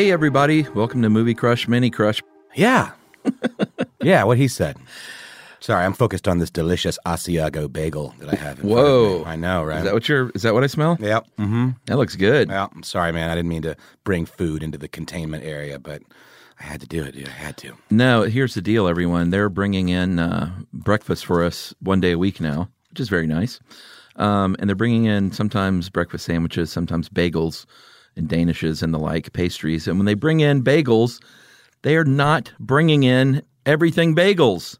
Hey, everybody. Welcome to Movie Crush Mini Crush. Yeah. yeah, what he said. Sorry, I'm focused on this delicious Asiago bagel that I have. In front of Whoa. me. I know, right? Is that what you're, is that what I smell? Yep. Mm-hmm. That looks good. Yeah. I'm sorry, man. I didn't mean to bring food into the containment area, but I had to do it. Dude. I had to. No, here's the deal, everyone. They're bringing in uh, breakfast for us one day a week now, which is very nice. Um, and they're bringing in sometimes breakfast sandwiches, sometimes bagels and danishes and the like, pastries. And when they bring in bagels, they are not bringing in everything bagels.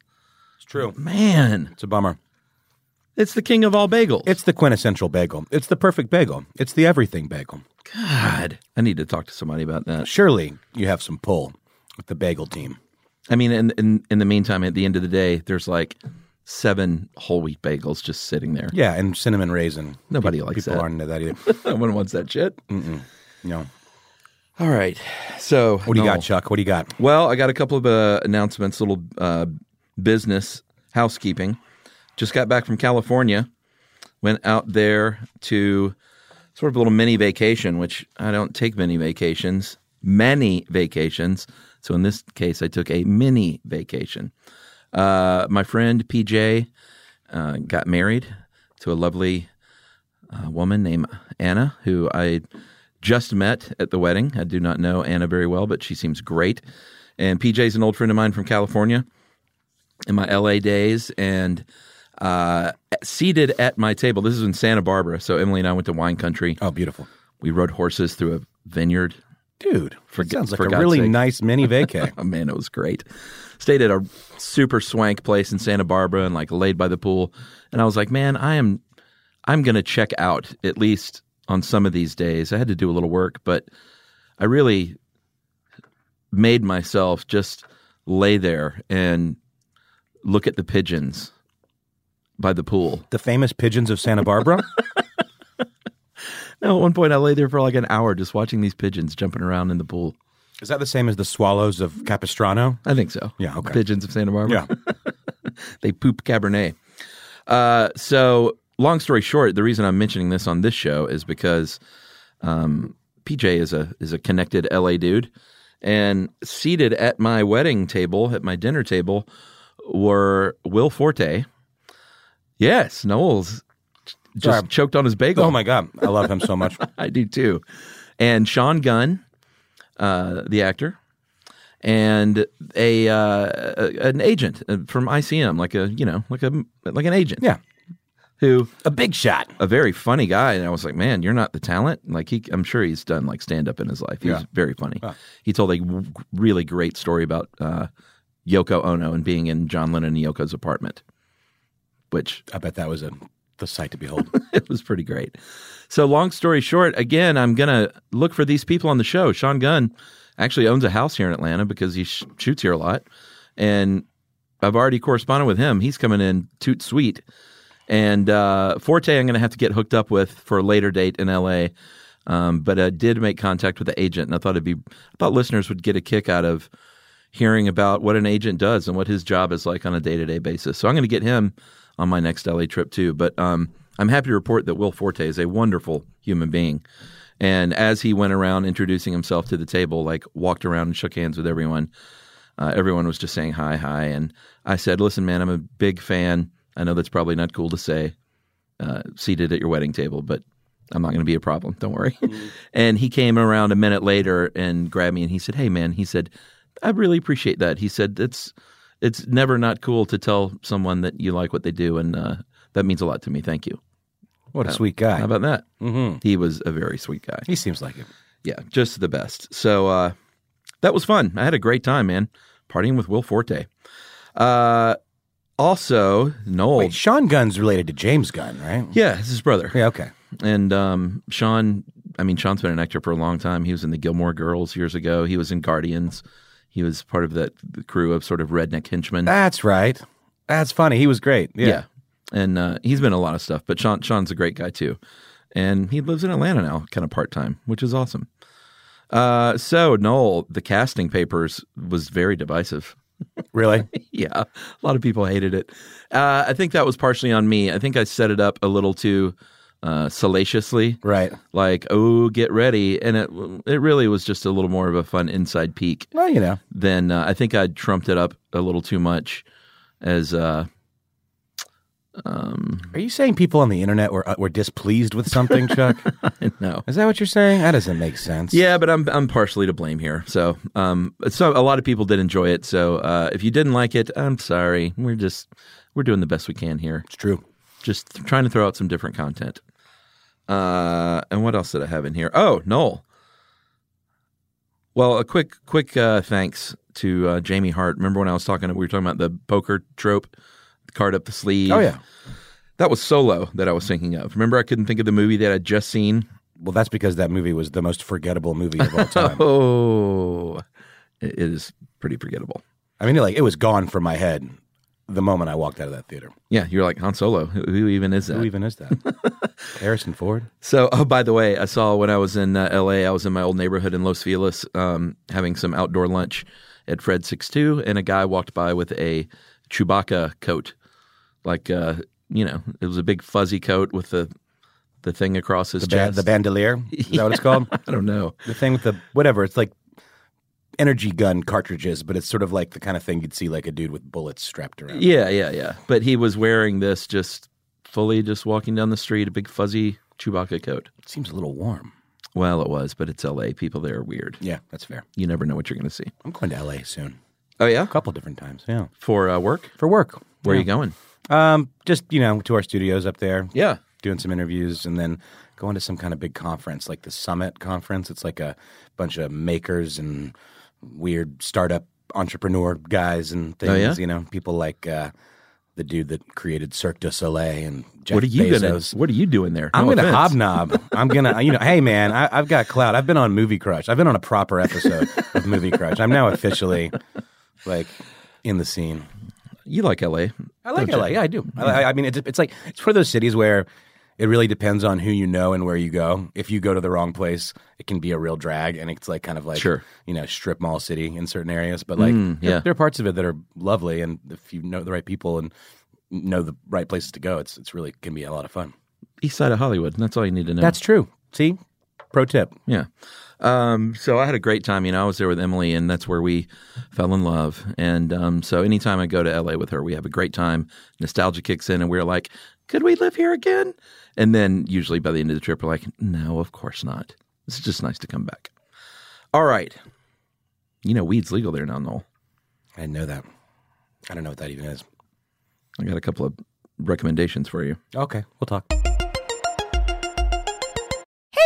It's true. Man, It's a bummer. it's the king of all bagels. It's the quintessential bagel. It's the perfect bagel. It's the everything bagel. God. I need to talk to somebody about that. Surely you have some pull with the bagel team. I mean, in, in in the meantime, at the end of the day, there's like seven whole wheat bagels just sitting there. Yeah, and cinnamon raisin. Nobody Pe- likes people that. People aren't into that either. no one wants that shit. you know. All right. So, What do you no. got, Chuck? What do you got? Well, I got a couple of uh, announcements, little uh, business housekeeping. Just got back from California. Went out there to sort of a little mini vacation, which I don't take many vacations, many vacations. So in this case, I took a mini vacation. Uh, my friend PJ uh, got married to a lovely uh, woman named Anna, who I just met at the wedding. I do not know Anna very well, but she seems great. And PJ's an old friend of mine from California in my LA days. And uh, seated at my table, this is in Santa Barbara. So Emily and I went to wine country. Oh, beautiful. We rode horses through a vineyard. Dude, For- sounds like for a God's really sake. nice mini vacay. Oh man, it was great. Stayed at a super swank place in Santa Barbara and like laid by the pool. And I was like, man, I am I'm gonna check out at least on some of these days. I had to do a little work, but I really made myself just lay there and look at the pigeons by the pool. the famous pigeons of Santa Barbara. No, at one point I lay there for like an hour just watching these pigeons jumping around in the pool. Is that the same as the swallows of Capistrano? I think so. Yeah, okay. Pigeons of Santa Barbara. Yeah. they poop Cabernet. Uh, so, long story short, the reason I'm mentioning this on this show is because um, PJ is a is a connected LA dude, and seated at my wedding table, at my dinner table, were Will Forte. Yes, Noel's just Sorry. choked on his bagel. Oh my god, I love him so much. I do too. And Sean Gunn, uh, the actor, and a uh, a- an agent uh, from ICM, like a you know like a like an agent. Yeah. Who A big shot. a very funny guy, and I was like, "Man, you're not the talent." Like he, I'm sure he's done like stand up in his life. He's Yeah. very funny. He told a w- really great story about uh, Yoko Ono and being in John Lennon and Yoko's apartment, which I bet that was a the sight to behold. it was pretty great. So, long story short, again, I'm gonna look for these people on the show. Sean Gunn actually owns a house here in Atlanta because he sh- shoots here a lot, and I've already corresponded with him. He's coming in toot sweet, and uh, Forte I'm gonna have to get hooked up with for a later date in L.A. Um, but I did make contact with the agent, and I thought it'd be, I thought listeners would get a kick out of hearing about what an agent does and what his job is like on a day to day basis. So I'm going to get him on my next LA trip too. But um, I'm happy to report that Will Forte is a wonderful human being. And as he went around introducing himself to the table, like walked around and shook hands with everyone, uh, everyone was just saying hi, hi. And I said, listen, man, I'm a big fan. I know that's probably not cool to say uh, seated at your wedding table, but I'm not going to be a problem. Don't worry. and he came around a minute later and grabbed me and he said, Hey, man, he said, I really appreciate that. He said, It's, it's never not cool to tell someone that you like what they do. And uh, that means a lot to me. Thank you. What a sweet guy. How about that? Mm-hmm. He was a very sweet guy. he seems like it. Yeah, just the best. So uh, that was fun. I had a great time, man, partying with Will Forte. Uh, also, Noel. Wait, Sean Gunn's related to James Gunn, right? yeah, it's his brother. Yeah, okay. And um, Sean, I mean, Sean's been an actor for a long time. He was in the Gilmore Girls years ago. He was in Guardians. He was part of that crew of sort of redneck henchmen. That's right. That's funny. He was great. Yeah. yeah. And uh, he's been in a lot of stuff, but Sean, Sean's a great guy too. And he lives in Atlanta now, kind of part time, which is awesome. Uh, so, Noel, the casting papers was very divisive. Really? yeah, a lot of people hated it. Uh, I think that was partially on me. I think I set it up a little too uh, salaciously. right. like oh get ready and it it really was just a little more of a fun inside peek Well, you know. than uh, i think i trumped it up a little too much as uh Are you saying people on the internet were uh, were displeased with something, Chuck? no Is that what you're saying? That doesn't make sense. yeah but i'm i'm partially to blame here so um so a lot of people did enjoy it so uh if you didn't like it i'm sorry we're just we're doing the best we can here It's true. just trying to throw out some different content. Uh, and what else did I have in here? Oh, Noel. Well, a quick, quick uh, thanks to uh, Jamie Hart. Remember when I was talking? We were talking about the poker trope, card up the sleeve. Oh yeah. that was Solo that I was thinking of. Remember, I couldn't think of the movie that I'd just seen. Well, that's because that movie was the most forgettable movie of all time. Oh, it is pretty forgettable. I mean, like it was gone from my head the moment I walked out of that theater. Yeah, you're like Han Solo. Who, who even is that? Who even is that? Harrison Ford. So, oh, by the way, I saw when I was in uh, L.A., I was in my old neighborhood in Los Feliz, um, having some outdoor lunch at Fred Six Two, and a guy walked by with a Chewbacca coat, like uh, you know, it was a big fuzzy coat with the the thing across his The, ba- chest. the bandolier. Is that what it's called? I don't know. the thing with the whatever. It's like energy gun cartridges, but it's sort of like the kind of thing you'd see like a dude with bullets strapped around. Yeah, yeah, yeah. But he was wearing this just fully, just walking down the street, a big fuzzy Chewbacca coat. It seems a little warm. Well, it was, but it's L.A. People there are weird. Yeah, that's fair. You never know what you're going to see. I'm going to LA soon. Oh yeah, A couple different times. Yeah. for uh, work. For work. Where are you going? Um, just you know, to our studios up there. Yeah. doing some interviews, and then going to some kind of big conference, like the Summit conference. It's like a bunch of makers and weird startup entrepreneur guys and things. Oh, yeah? You know, people like uh, the dude that created Cirque du Soleil and Jeff what are you Bezos. gonna? What are you doing there? I'm No gonna offense. hobnob. I'm gonna, you know, hey man, I, I've got clout. I've been on Movie Crush. I've been on a proper episode of Movie Crush. I'm now officially like in the scene. You like L.A. I like LA. Yeah, I do. I, I mean, it's it's like it's one of those cities where it really depends on who you know and where you go. If you go to the wrong place, it can be a real drag, and it's like kind of like Sure. you know strip mall city in certain areas. But like, Mm, there, yeah. there are parts of it that are lovely, and if you know the right people and know the right places to go, it's it's really can be a lot of fun. East side of Hollywood. That's all you need to know. That's true. See, pro tip. yeah. Um, so I had a great time. You know, I was there with Emily, and that's where we fell in love. And um, so anytime I go to LA with her, we have a great time. Nostalgia kicks in, and we're like, "Could we live here again?" And then usually by the end of the trip, we're like, "No, of course not. It's just nice to come back." All right. You know, weed's legal there now, Noel. I didn't know that. I don't know what that even is. I got a couple of recommendations for you. Okay, we'll talk.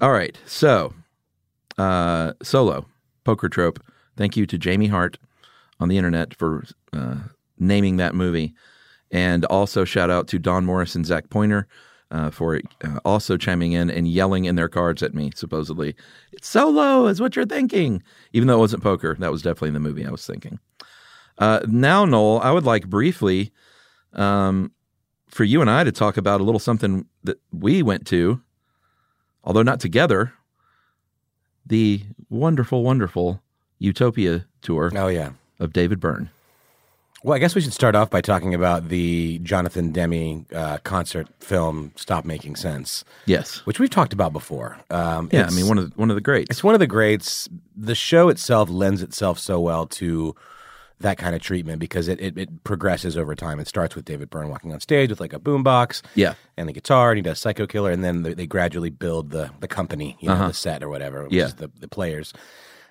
All right. So, uh, solo poker trope. Thank you to Jamie Hart on the internet for uh, naming that movie, and also shout out to Don Morris and Zach Pointer uh, for uh, also chiming in and yelling in their cards at me. Supposedly, it's solo is what you're thinking, even though it wasn't poker. That was definitely the movie I was thinking. Uh, now, Noel, I would like briefly um, for you and I to talk about a little something that we went to, although not together the wonderful, wonderful Utopia tour Oh yeah. of David Byrne. Well, I guess we should start off by talking about the Jonathan Demme uh, concert film "Stop Making Sense," Yes. which we've talked about before. Um, Yeah, I mean one of the, one of the greats. It's one of the greats. The show itself lends itself so well to that kind of treatment because it, it, it progresses over time. It starts with David Byrne walking on stage with like a boombox Yeah. and the guitar, and he does Psycho Killer, and then they, they gradually build the the company, you know, the set or whatever, Uh-huh. Yeah. the, the players.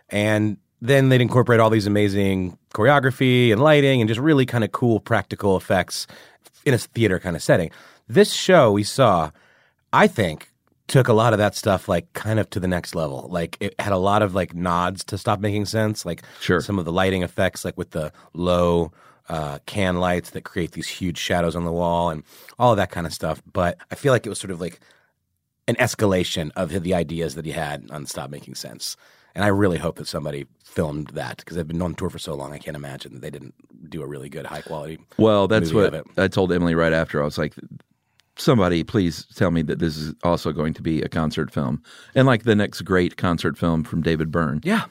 And then they'd incorporate all these amazing choreography and lighting and just really kind of cool practical effects in a theater kind of setting. This show we saw, I think, took a lot of that stuff like kind of to the next level. Like it had a lot of like nods to stop making sense. Like Sure. some of the lighting effects, like with the low uh, can lights that create these huge shadows on the wall and all of that kind of stuff. But I feel like it was sort of like an escalation of the ideas that he had on Stop Making Sense. And I really hope that somebody filmed that because they've been on tour for so long. I can't imagine that they didn't do a really good, high quality. Well, that's what. I told Emily right after. I was like, somebody please tell me that this is also going to be a concert film and like the next great concert film from David Byrne. Yeah.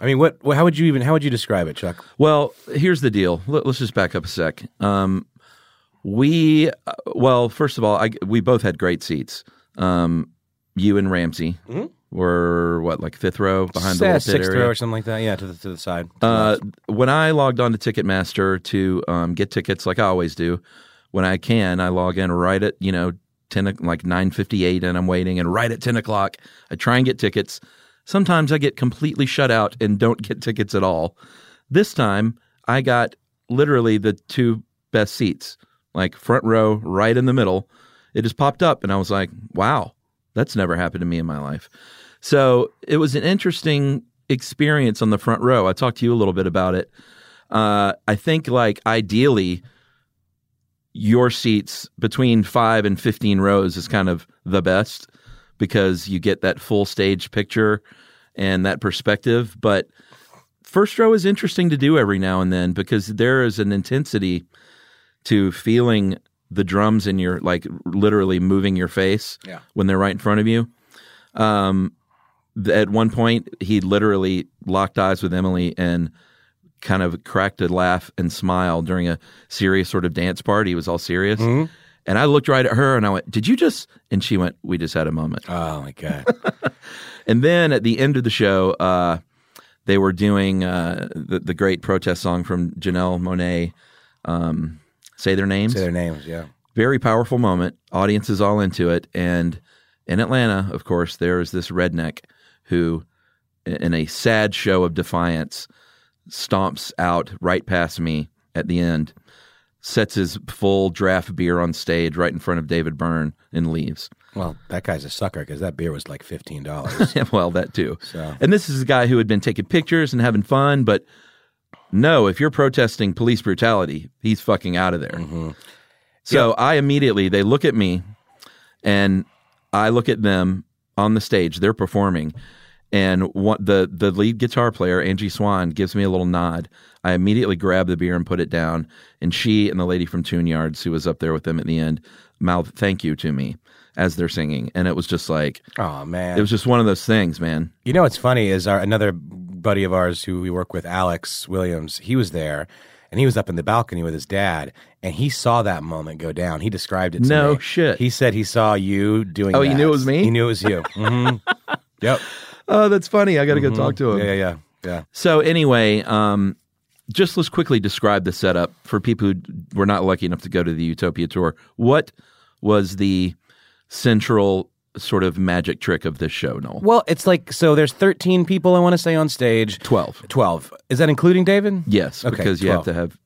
I mean, what? How would you even? How would you describe it, Chuck? Well, here's the deal. Let, us just back up a sec. Um, we, uh, well, first of all, I, we both had great seats. Um, you and Ramsey were what, like fifth row behind the little pit sixth area? row or something like that. Yeah, to the to the side. Uh, when I logged on to Ticketmaster to um, get tickets, like I always do, when I can, I log in right at you know 10, like nine fifty eight, and I'm waiting, and right at ten o'clock, I try and get tickets. Sometimes I get completely shut out and don't get tickets at all. This time, I got literally the two best seats, like front row, right in the middle. It just popped up, and I was like, wow, that's never happened to me in my life. So it was an interesting experience on the front row. I talked to you a little bit about it. Uh, I think, like, ideally, your seats between five and 15 rows is kind of the best because you get that full stage picture and that perspective. But first row is interesting to do every now and then because there is an intensity to feeling the drums in your like literally moving your face Yeah. when they're right in front of you. Um, at one point, he literally locked eyes with Emily and kind of cracked a laugh and smile during a serious sort of dance party. He was all serious. And I looked right at her and I went, Did you just? And she went, We just had a moment. Oh my god. And then at the end of the show, uh, they were doing uh, the, the great protest song from Janelle Monáe, um, Say Their Names. Say their names. Yeah. Very powerful moment. Audience is all into it. And in Atlanta, of course, there is this redneck who, in a sad show of defiance, stomps out right past me at the end, sets his full draft beer on stage right in front of David Byrne, and leaves. Well, that guy's a sucker because that beer was like fifteen dollars. well, that too. So- And this is a guy who had been taking pictures and having fun, but no, if you're protesting police brutality, he's fucking out of there. Mm-hmm. So I immediately, they look at me and I look at them on the stage. They're performing. And what the, the lead guitar player, Angie Swan, gives me a little nod. I immediately grab the beer and put it down. And she and the lady from Tune Yards, who was up there with them at the end, mouth thank you to me as they're singing. And it was just like, oh man. it was just one of those things, man. You know what's funny is our another buddy of ours who we work with, Alex Williams. He was there, and he was up in the balcony with his dad, and he saw that moment go down. He described it. To No me. shit. He said he saw you doing. Oh, he knew it was me? He knew it was you. hmm Yep. Oh, that's funny. I got to go talk to him. Yeah, yeah, yeah, yeah. So anyway, um, just let's quickly describe the setup for people who were not lucky enough to go to the Utopia tour. What was the central sort of magic trick of this show, Noel? Well, it's like so. There's 13 people I want to say on stage. 12. 12. Is that including David? Yes, Okay, because you have 12. to have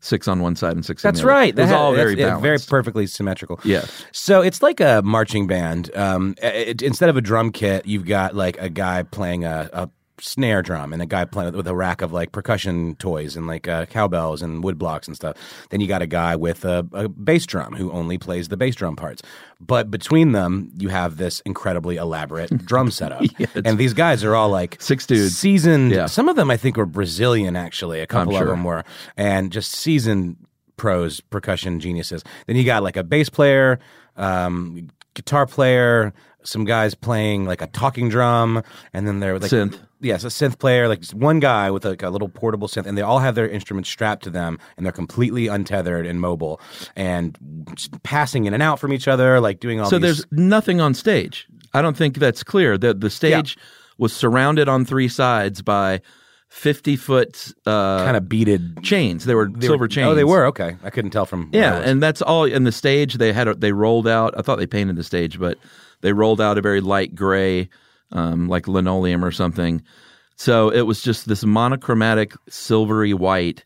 six on one side and six on That's the other. right. That's all very balanced. very perfectly symmetrical. Yeah. So it's like a marching band. Um, it, instead of a drum kit, you've got like a guy playing a, a snare drum and a guy playing with a rack of like percussion toys and like uh, cowbells and wood blocks and stuff. Then you got a guy with a, a bass drum who only plays the bass drum parts. But between them, you have this incredibly elaborate drum setup. and these guys are all like Six dudes. seasoned. Yeah. Some of them I think were Brazilian actually. A couple sure. of them were, and just seasoned pros, percussion geniuses. Then you got like a bass player, um, guitar player, some guys playing like a talking drum, and then they're like Synth. Yes, a synth player, like just one guy with like a little portable synth, and they all have their instruments strapped to them, and they're completely untethered and mobile, and just passing in and out from each other, like doing all. So these, there's nothing on stage. I don't think that's clear. The the stage was surrounded on three sides by fifty foot uh, kind of beaded chains. They were they silver were, chains. Oh, they were okay. I couldn't tell from Yeah, and that's all. And the stage they had a, they rolled out. I thought they painted the stage, but they rolled out a very light gray, um, like linoleum or something. So it was just this monochromatic silvery white,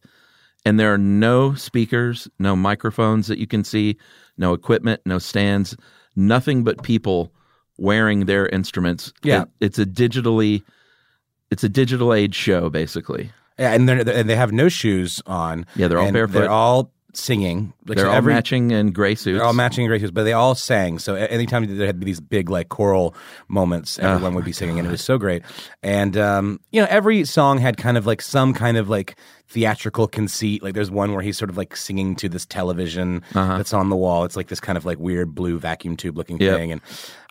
and there are no speakers, no microphones that you can see, no equipment, no stands, nothing but people wearing their instruments. Yeah. It- it's a digitally, it's a digital age show basically. Yeah, and and they have no shoes on. Yeah, they're all barefoot. They're all singing. Like, They're so all every, matching in gray suits. They're all matching in gray suits, but they all sang. So anytime there had these big like choral moments, everyone would be singing, and it was so great. And um, you know, every song had kind of like some kind of like theatrical conceit. Like there's one where he's sort of like singing to this television that's on the wall. It's like this kind of like weird blue vacuum tube looking Yep. thing, and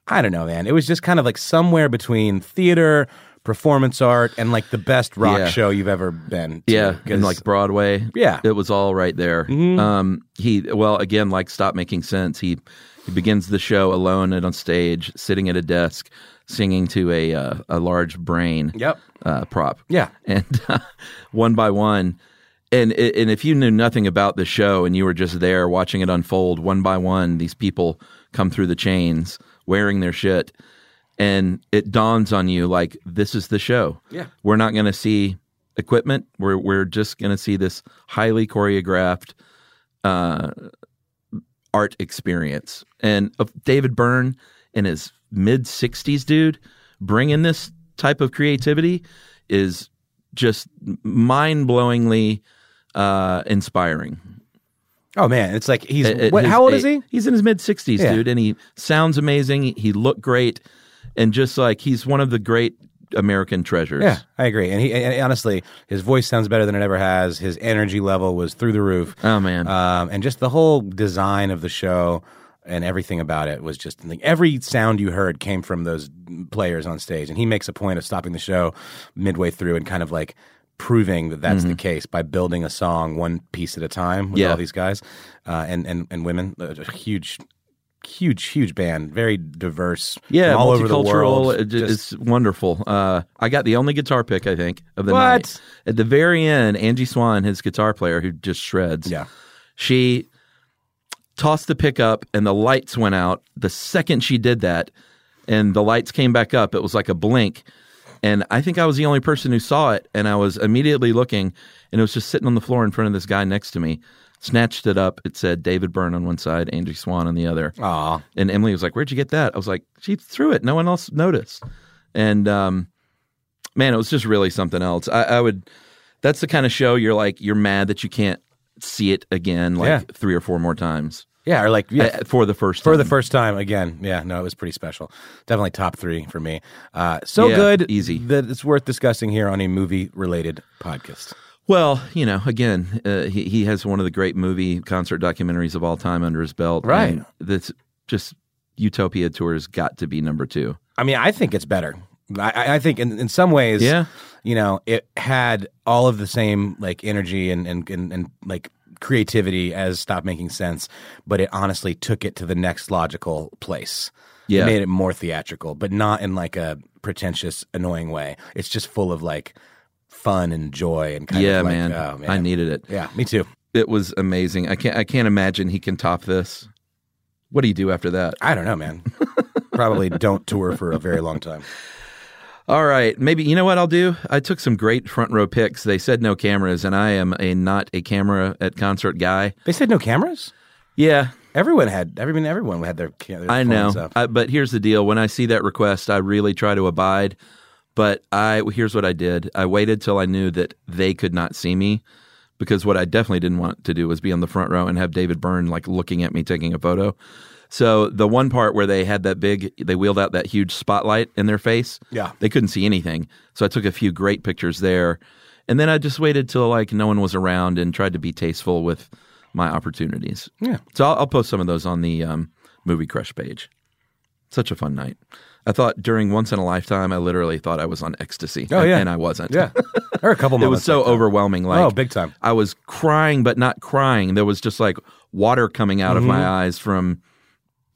I don't know, man. It was just kind of like somewhere between theater. Performance art and like the best rock Yeah. show you've ever been. To, Yeah, and like Broadway. Yeah. it was all right there. Um, he well again, like stop making sense. He he begins the show alone and on stage, sitting at a desk, singing to a uh, a large brain. Yep. uh, prop. Yeah. and uh, one by one. And and if you knew nothing about the show and you were just there watching it unfold, one by one, these people come through the chains wearing their shit, and it dawns on you like this is the show. Yeah. we're not going to see equipment. We're we're just going to see this highly choreographed uh, art experience. And of David Byrne in his mid 60s, dude, bringing this type of creativity is just mind blowingly uh, inspiring. Oh man, it's like he's At- at what, his how old is he? He's in his mid 60s, Yeah. dude, and he sounds amazing. He looked great, and just like he's one of the great American treasures. Yeah, I agree. And he and honestly, his voice sounds better than it ever has. His energy level was through the roof. Oh man. Um, and just the whole design of the show and everything about it was just like every sound you heard came from those players on stage. And he makes a point of stopping the show midway through and kind of like proving that that's the case by building a song one piece at a time with Mm-hmm. Yeah. all these guys uh, and and and women. A huge. Huge, huge band, very diverse. Yeah, all over the world. it- Just- it's wonderful. Uh, I got the only guitar pick I think of the What? night. At the very end, Angie Swan, his guitar player, who just shreds. Yeah. she tossed the pick up, and the lights went out. The second she did that, and the lights came back up, it was like a blink. And I think I was the only person who saw it, and I was immediately looking, and it was just sitting on the floor in front of this guy next to me. Snatched it up. It said David Byrne on one side, Angie Swan on the other. Aw. And Emily was like, "Where'd you get that?" I was like, "She threw it. No one else noticed." And um, man, it was just really something else. I, I would. That's the kind of show you're like, you're mad that you can't see it again, like Yeah. three or four more times yeah, or like yeah, uh, for the first for time. the first time again. Yeah, no, it was pretty special. Definitely top three for me. Uh, so Yeah, good, easy. that it's worth discussing here on a movie related podcast. Well, you know, again, uh, he he has one of the great movie concert documentaries of all time under his belt. Right. and That's just Utopia tours got to be number two. I mean, I think it's better. I- I, I think in, in some ways, Yeah. you know, it had all of the same like energy and and, and, and like creativity as Stop Making Sense, but it honestly took it to the next logical place. Yeah. It made it more theatrical, but not in like a pretentious, annoying way. It's just full of like fun and joy and kind yeah, of like, man. oh, man. I needed it. Yeah, me too. It was amazing. I can't. I can't imagine he can top this. What do you do after that? I don't know, man. Probably don't tour for a very long time. All right, maybe you know what I'll do. I took some great front row pics. They said no cameras, and I am a not a camera at concert guy. They said no cameras. Yeah, Everyone had. Everyone. Everyone had their. their I know. I, but here's the deal: when I see that request, I really try to abide. But I here's what I did: I waited till I knew that they could not see me, because what I definitely didn't want to do was be on the front row and have David Byrne like looking at me taking a photo. So the one part where they had that big, they wheeled out that huge spotlight in their face. Yeah. they couldn't see anything. So I took a few great pictures there, and then I just waited till like no one was around and tried to be tasteful with my opportunities. Yeah. So I'll, I'll post some of those on the um, movie crush page. Such a fun night. I thought during once in a lifetime, I literally thought I was on ecstasy. Oh, and- yeah. and I wasn't. Yeah, there are a couple. it was so like overwhelming. Like Oh, big time. I was crying, but not crying. There was just like water coming out of Mm-hmm. my eyes from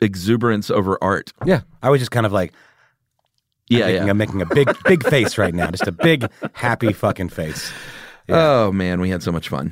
exuberance over art. Yeah, I was just kind of like, Yeah, making, yeah. I'm making a big, big face right now, just a big, happy fucking face. Oh man, we had so much fun.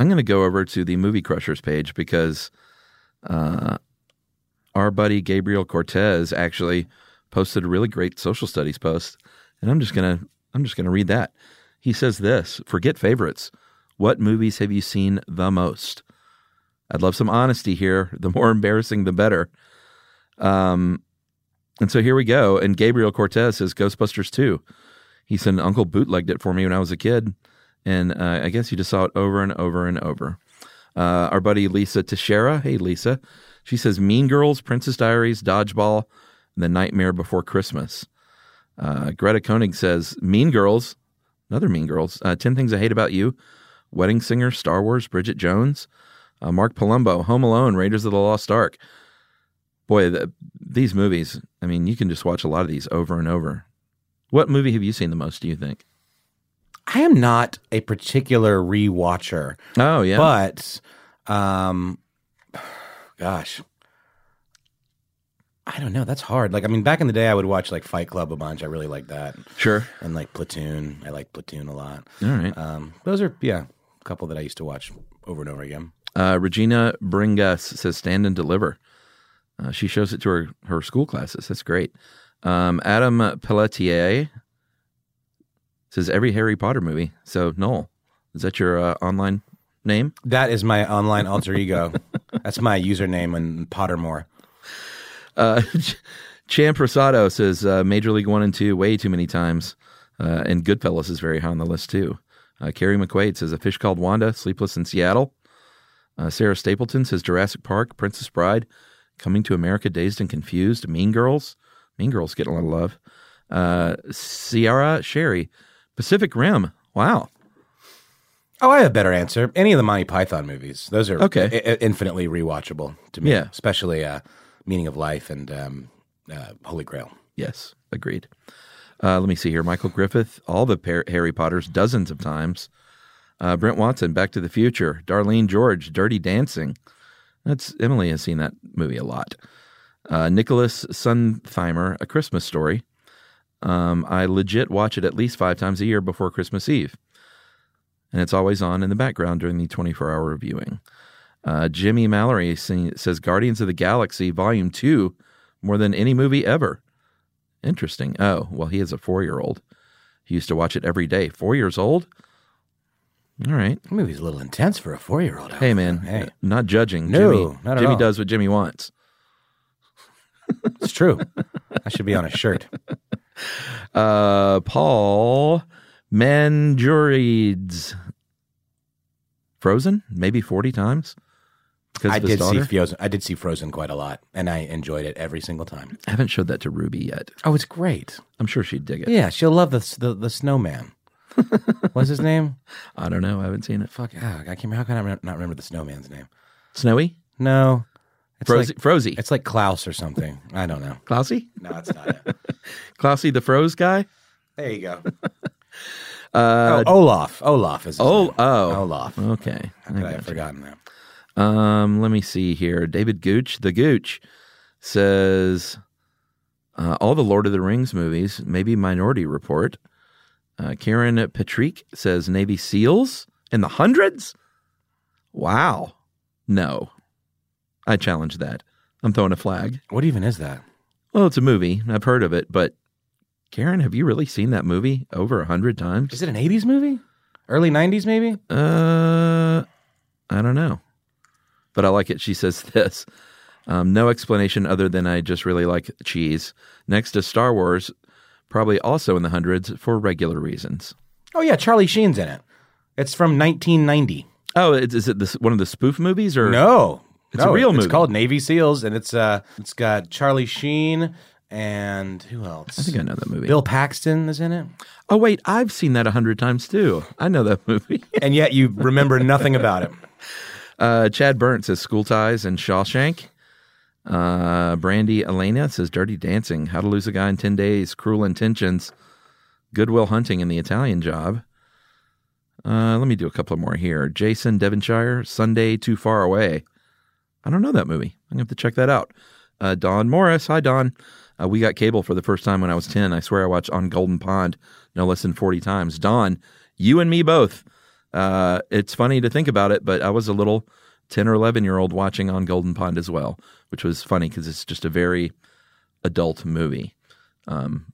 I'm going to go over to the Movie Crushers page because uh, our buddy Gabriel Cortez actually posted a really great social studies post, and I'm just gonna I'm just gonna read that. He says this: Forget favorites. What movies have you seen the most? I'd love some honesty here. The more embarrassing, the better. Um, and so here we go. And Gabriel Cortez says Ghostbusters 2. He said Uncle bootlegged it for me when I was a kid. And uh, I guess you just saw it over and over and over. Uh, our buddy Lisa Teixeira. Hey, Lisa. She says Mean Girls, Princess Diaries, Dodgeball, and The Nightmare Before Christmas. Uh, Greta Koenig says Mean Girls, another Mean Girls, uh, 10 Things I Hate About You, Wedding Singer, Star Wars, Bridget Jones, uh, Mark Palumbo, Home Alone, Raiders of the Lost Ark. Boy, the, these movies, I mean, you can just watch a lot of these over and over. What movie have you seen the most, do you think? I am not a particular rewatcher. Oh, yeah. But, um, gosh, I don't know. That's hard. Like, I mean, back in the day, I would watch like Fight Club a bunch. I really like that. Sure. And like Platoon. I like Platoon a lot. All right. Um, those are, yeah, a couple that I used to watch over and over again. Uh, Regina Bringus says Stand and Deliver. Uh, she shows it to her, her school classes. That's great. Um, Adam Pelletier says every Harry Potter movie. So, Noel, is that your uh, online name? That is my online alter ego. That's my username in Pottermore. Uh, Chan Prasado says uh, Major League One and Two way too many times, uh, and Goodfellas is very high on the list too. Uh, Carrie McQuaid says A Fish Called Wanda, Sleepless in Seattle. Uh, Sarah Stapleton says Jurassic Park, Princess Bride, Coming to America, Dazed and Confused, Mean Girls. Mean Girls getting a lot of love. Uh, Ciara Sherry, Pacific Rim. Wow. Oh, I have a better answer. Any of the Monty Python movies. Those are Okay. i- infinitely rewatchable to me. Yeah. Especially uh, Meaning of Life and um, uh, Holy Grail. Yes, agreed. Uh, let me see here. Michael Griffith, all the Par- Harry Potters, dozens of times. Uh, Brent Watson, Back to the Future. Darlene George, Dirty Dancing. That's Emily has seen that movie a lot. Uh, Nicholas Suntheimer, A Christmas Story. Um, I legit watch it at least five times a year before Christmas Eve, and it's always on in the background during the 24-hour viewing. Uh, Jimmy Mallory sing, says Guardians of the Galaxy Volume Two more than any movie ever. Interesting. Oh, well, he is a four year old. He used to watch it every day. Four years old? All right. That movie's a little intense for a four year old. Hey, man, Hey, not judging. No, Jimmy, not at Jimmy all. does what Jimmy wants. it's true. I should be on a shirt. Uh, Paul Manjurides. Frozen? Maybe 40 times? Because I did see? Frozen. I did see Frozen quite a lot, and I enjoyed it every single time. I haven't showed that to Ruby yet. Oh, it's great. I'm sure she'd dig it. Yeah, she'll love the the, the snowman. What's his name? I don't know. I haven't seen it. Fuck, ah, I can't. How can I not remember the snowman's name? Snowy? No, it's Frozy? like Frozy? it's like Klaus or something. I don't know. Klausy? No, it's not. Klausy the Froze guy? There you go. Uh, oh, Olaf. Olaf is. Oh, name. oh. Olaf. Okay. How could I have forgotten that? Um, let me see here. David Gooch, the Gooch, says Uh, all the Lord of the Rings movies, maybe Minority Report. Uh, Karen Patrick says Navy SEALs in the hundreds. Wow. No. I challenge that. I'm throwing a flag. What even is that? Well, it's a movie. I've heard of it, but Karen, have you really seen that movie over a hundred times? Is it an 80s movie? Early 90s, maybe? Uh, I don't know, but I like it. She says this. Um, no explanation other than I just really like cheese. Next to Star Wars, probably also in the hundreds for regular reasons. Oh, yeah, Charlie Sheen's in it. It's from 1990. Oh, is, is it this one of the spoof movies or No. It's a No, real movie. It's called Navy SEALs, and it's uh, it's got Charlie Sheen and who else? I think I know that movie. Bill Paxton is in it, Oh wait, I've seen that a hundred times too. I know that movie. and yet you remember nothing about it. Uh, Chad Burns says School Ties and Shawshank. Uh, Brandy Elena says Dirty Dancing, How to Lose a Guy in 10 Days, Cruel Intentions, Goodwill Hunting, and The Italian Job. Uh, let me do a couple more here. Jason Devonshire, Sunday Too Far Away. I don't know that movie. I'm to have to check that out. Uh, Don Morris. Hi, Don. Uh, we got cable for the first time when I was 10. I swear I watched On Golden Pond no less than 40 times. Don, you and me both. Uh, it's funny to think about it, but I was a little 10 or 11 year old watching On Golden Pond as well, which was funny because it's just a very adult movie. Um,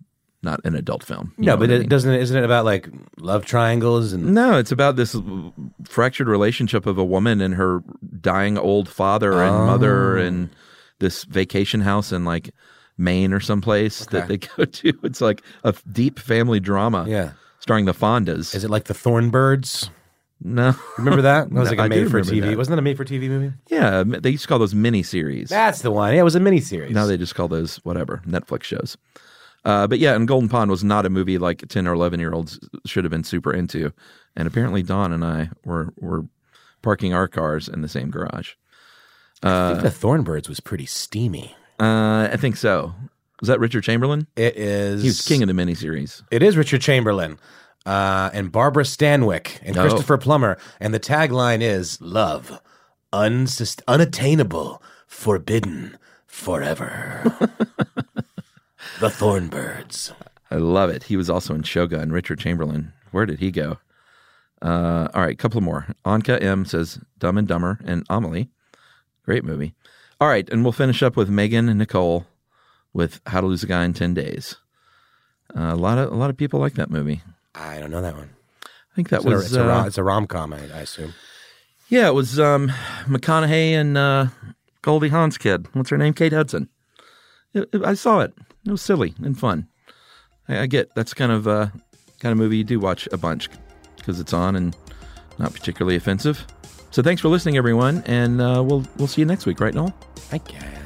not an adult film. No, but what I it mean? doesn't. Isn't it about like love triangles and No, it's about this fractured relationship of a woman and her dying old father and Oh. mother and this vacation house in like Maine or someplace that they go to. It's like a deep family drama. Yeah. Starring the Fondas. is it like the Thornbirds? no. Remember that? That was No, like a made for TV. that. Wasn't that a made for TV movie? Yeah, they used to call those mini series. That's the one. Yeah, it was a mini series. Now they just call those whatever Netflix shows. Uh, but yeah, and Golden Pond was not a movie like ten or eleven year olds should have been super into, and apparently Don and I were were parking our cars in the same garage. I think the Thornbirds was pretty steamy. Uh, I think so. Was that Richard Chamberlain? It is. He was king of the miniseries. It is Richard Chamberlain uh, and Barbara Stanwyck and Oh. Christopher Plummer. And the tagline is love, unsust- unattainable, forbidden, forever. the Thornbirds. I love it. He was also in Shogun. Richard Chamberlain. Where did he go? Uh, all right, a couple more. Anka M says Dumb and Dumber and Amelie. Great movie. All right, and we'll finish up with Megan and Nicole with How to Lose a Guy in Ten Days. Uh, a lot of a lot of people like that movie. I don't know that one. I think that It's, a, was it's, a, uh, rom- it's a rom com, I, I assume. yeah, it was um, McConaughey and uh, Goldie Hawn's kid. What's her name? Kate Hudson. It- it- I saw it. It was silly and fun. I, I get that's kind of uh, kind of movie you do watch a bunch because it's on and not particularly offensive. So thanks for listening, everyone, and uh, we'll we'll see you next week, right, Noel? I guess.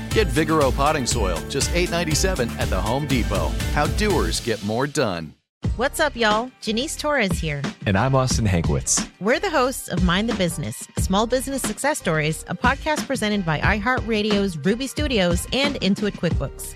Get Vigoro potting soil, just $8.97 at the Home Depot. How doers get more done. What's up, y'all? Janice Torres here. And I'm Austin Hankwitz. We're the hosts of Mind the Business Small Business Success Stories, a podcast presented by iHeartRadio's Ruby Studios and Intuit QuickBooks.